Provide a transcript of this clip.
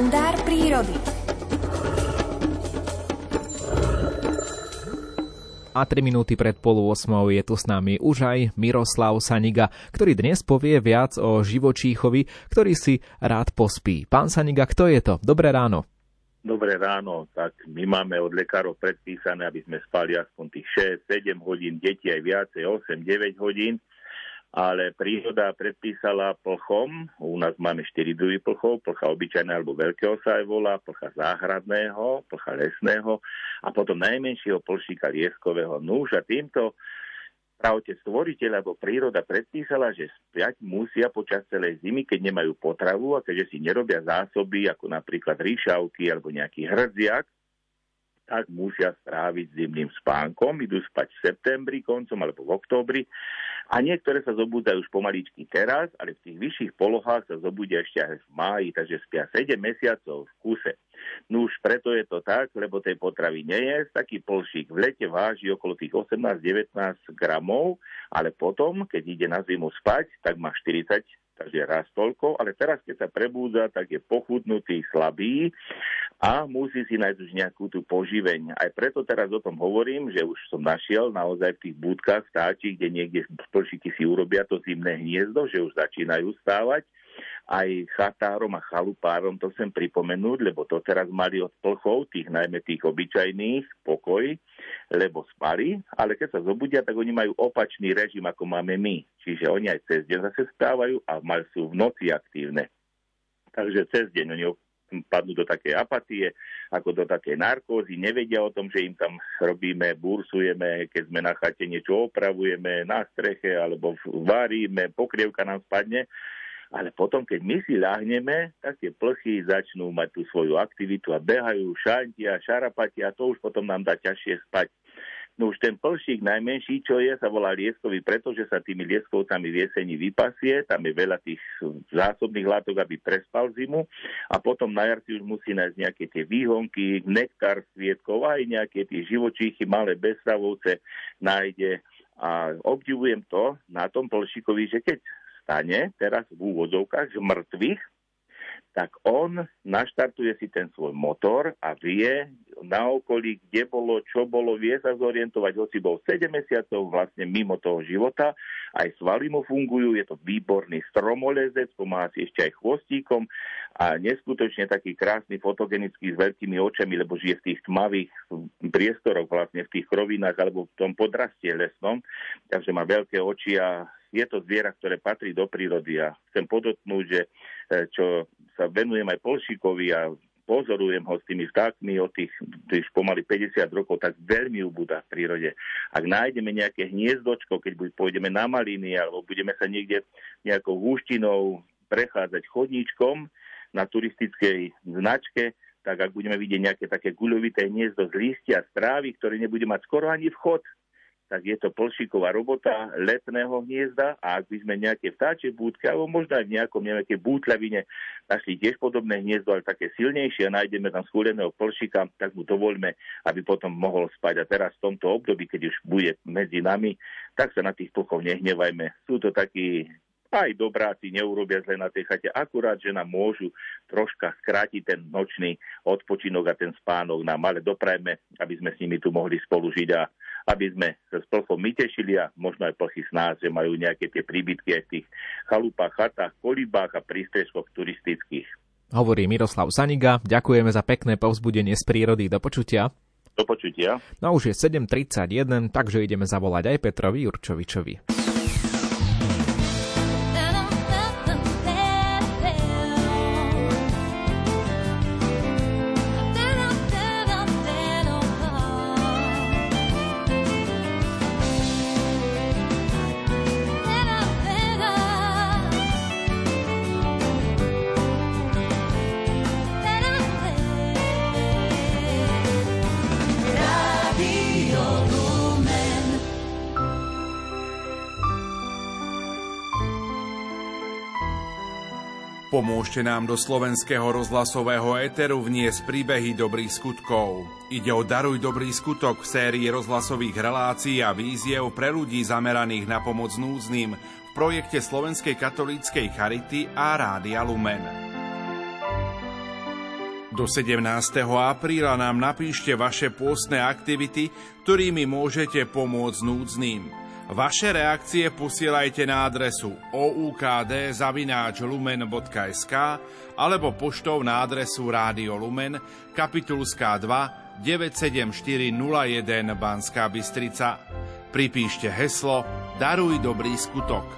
kalendár prírody. A 3 minúty pred polu 8 je tu s nami už aj Miroslav Saniga, ktorý dnes povie viac o živočíchovi, ktorý si rád pospí. Pán Saniga, kto je to? Dobré ráno. Dobré ráno, tak my máme od lekárov predpísané, aby sme spali aspoň tých 6-7 hodín, deti aj viacej, 8-9 hodín ale príroda predpísala plchom, u nás máme 4 druhy plchov, plcha obyčajného alebo veľkého sa aj volá, plcha záhradného, plcha lesného a potom najmenšieho plšíka lieskového. Núž a týmto pravte stvoriteľ alebo príroda predpísala, že spiať musia počas celej zimy, keď nemajú potravu a keďže si nerobia zásoby, ako napríklad ríšavky alebo nejaký hrdziak, tak musia stráviť zimným spánkom, idú spať v septembri koncom alebo v októbri a niektoré sa zobúdajú už pomaličky teraz, ale v tých vyšších polohách sa zobudia ešte aj v máji, takže spia 7 mesiacov v kuse. No už preto je to tak, lebo tej potravy nie je. Taký polšík v lete váži okolo tých 18-19 gramov, ale potom, keď ide na zimu spať, tak má 40 takže raz toľko, ale teraz, keď sa prebúdza, tak je pochudnutý, slabý a musí si nájsť už nejakú tú poživeň. Aj preto teraz o tom hovorím, že už som našiel naozaj v tých budkách vtáči, kde niekde plšiky si urobia to zimné hniezdo, že už začínajú stávať aj chatárom a chalupárom to chcem pripomenúť, lebo to teraz mali od plchov, tých najmä tých obyčajných, pokoj, lebo spali, ale keď sa zobudia, tak oni majú opačný režim, ako máme my. Čiže oni aj cez deň zase spávajú a mali sú v noci aktívne. Takže cez deň oni padnú do takej apatie, ako do takej narkózy, nevedia o tom, že im tam robíme, bursujeme, keď sme na chate niečo opravujeme, na streche alebo varíme, pokrievka nám spadne ale potom, keď my si ľahneme, tak tie plchy začnú mať tú svoju aktivitu a behajú, šantia, šarapatia a to už potom nám dá ťažšie spať. No už ten plšík najmenší, čo je, sa volá lieskový, pretože sa tými lieskovcami v jeseni vypasie, tam je veľa tých zásobných látok, aby prespal zimu a potom na jar si už musí nájsť nejaké tie výhonky, nektar svietkov, aj nejaké tie živočíchy, malé bezstavovce nájde a obdivujem to na tom plšíkovi, že keď stane teraz v úvodzovkách mŕtvych, tak on naštartuje si ten svoj motor a vie na okolí, kde bolo, čo bolo, vie sa zorientovať, hoci bol 7 mesiacov vlastne mimo toho života, aj svaly mu fungujú, je to výborný stromolezec, pomáha si ešte aj chvostíkom a neskutočne taký krásny fotogenický s veľkými očami, lebo žije v tých tmavých priestoroch, vlastne v tých krovinách alebo v tom podrastie lesnom, takže má veľké oči a je to zviera, ktoré patrí do prírody a chcem podotknúť, že e, čo sa venujem aj Polšíkovi a pozorujem ho s tými vtákmi od tých, tých pomaly 50 rokov, tak veľmi ubúda v prírode. Ak nájdeme nejaké hniezdočko, keď pôjdeme na maliny, alebo budeme sa niekde nejakou húštinou prechádzať chodníčkom na turistickej značke, tak ak budeme vidieť nejaké také guľovité hniezdo z lístia, strávy, ktoré nebude mať skoro ani vchod, tak je to plšíková robota letného hniezda a ak by sme nejaké vtáčie búdky alebo možno aj v nejakom nejakej bútľavine našli tiež podobné hniezdo, ale také silnejšie a nájdeme tam skúreného plšíka, tak mu dovoľme, aby potom mohol spať. A teraz v tomto období, keď už bude medzi nami, tak sa na tých plchov nehnevajme. Sú to takí aj dobráci neurobia zle na tej chate, akurát, že nám môžu troška skrátiť ten nočný odpočinok a ten spánok nám, ale doprajme, aby sme s nimi tu mohli spolu žiť a aby sme sa s plchom my tešili a možno aj plchy s nás, že majú nejaké tie príbytky aj v tých chalupách, chatách, kolibách a prístrežkoch turistických. Hovorí Miroslav Saniga, ďakujeme za pekné povzbudenie z prírody. Do počutia. Do počutia. No už je 7.31, takže ideme zavolať aj Petrovi Jurčovičovi. Pomôžte nám do slovenského rozhlasového éteru vniesť príbehy dobrých skutkov. Ide o Daruj dobrý skutok v sérii rozhlasových relácií a víziev pre ľudí zameraných na pomoc núzným v projekte Slovenskej katolíckej charity a Rádia Lumen. Do 17. apríla nám napíšte vaše pôstne aktivity, ktorými môžete pomôcť núdznym. Vaše reakcie posielajte na adresu oukd.lumen.sk alebo poštou na adresu Rádio Lumen, Kapitulská 2, 97401 Banská Bystrica. Pripíšte heslo Daruj dobrý skutok.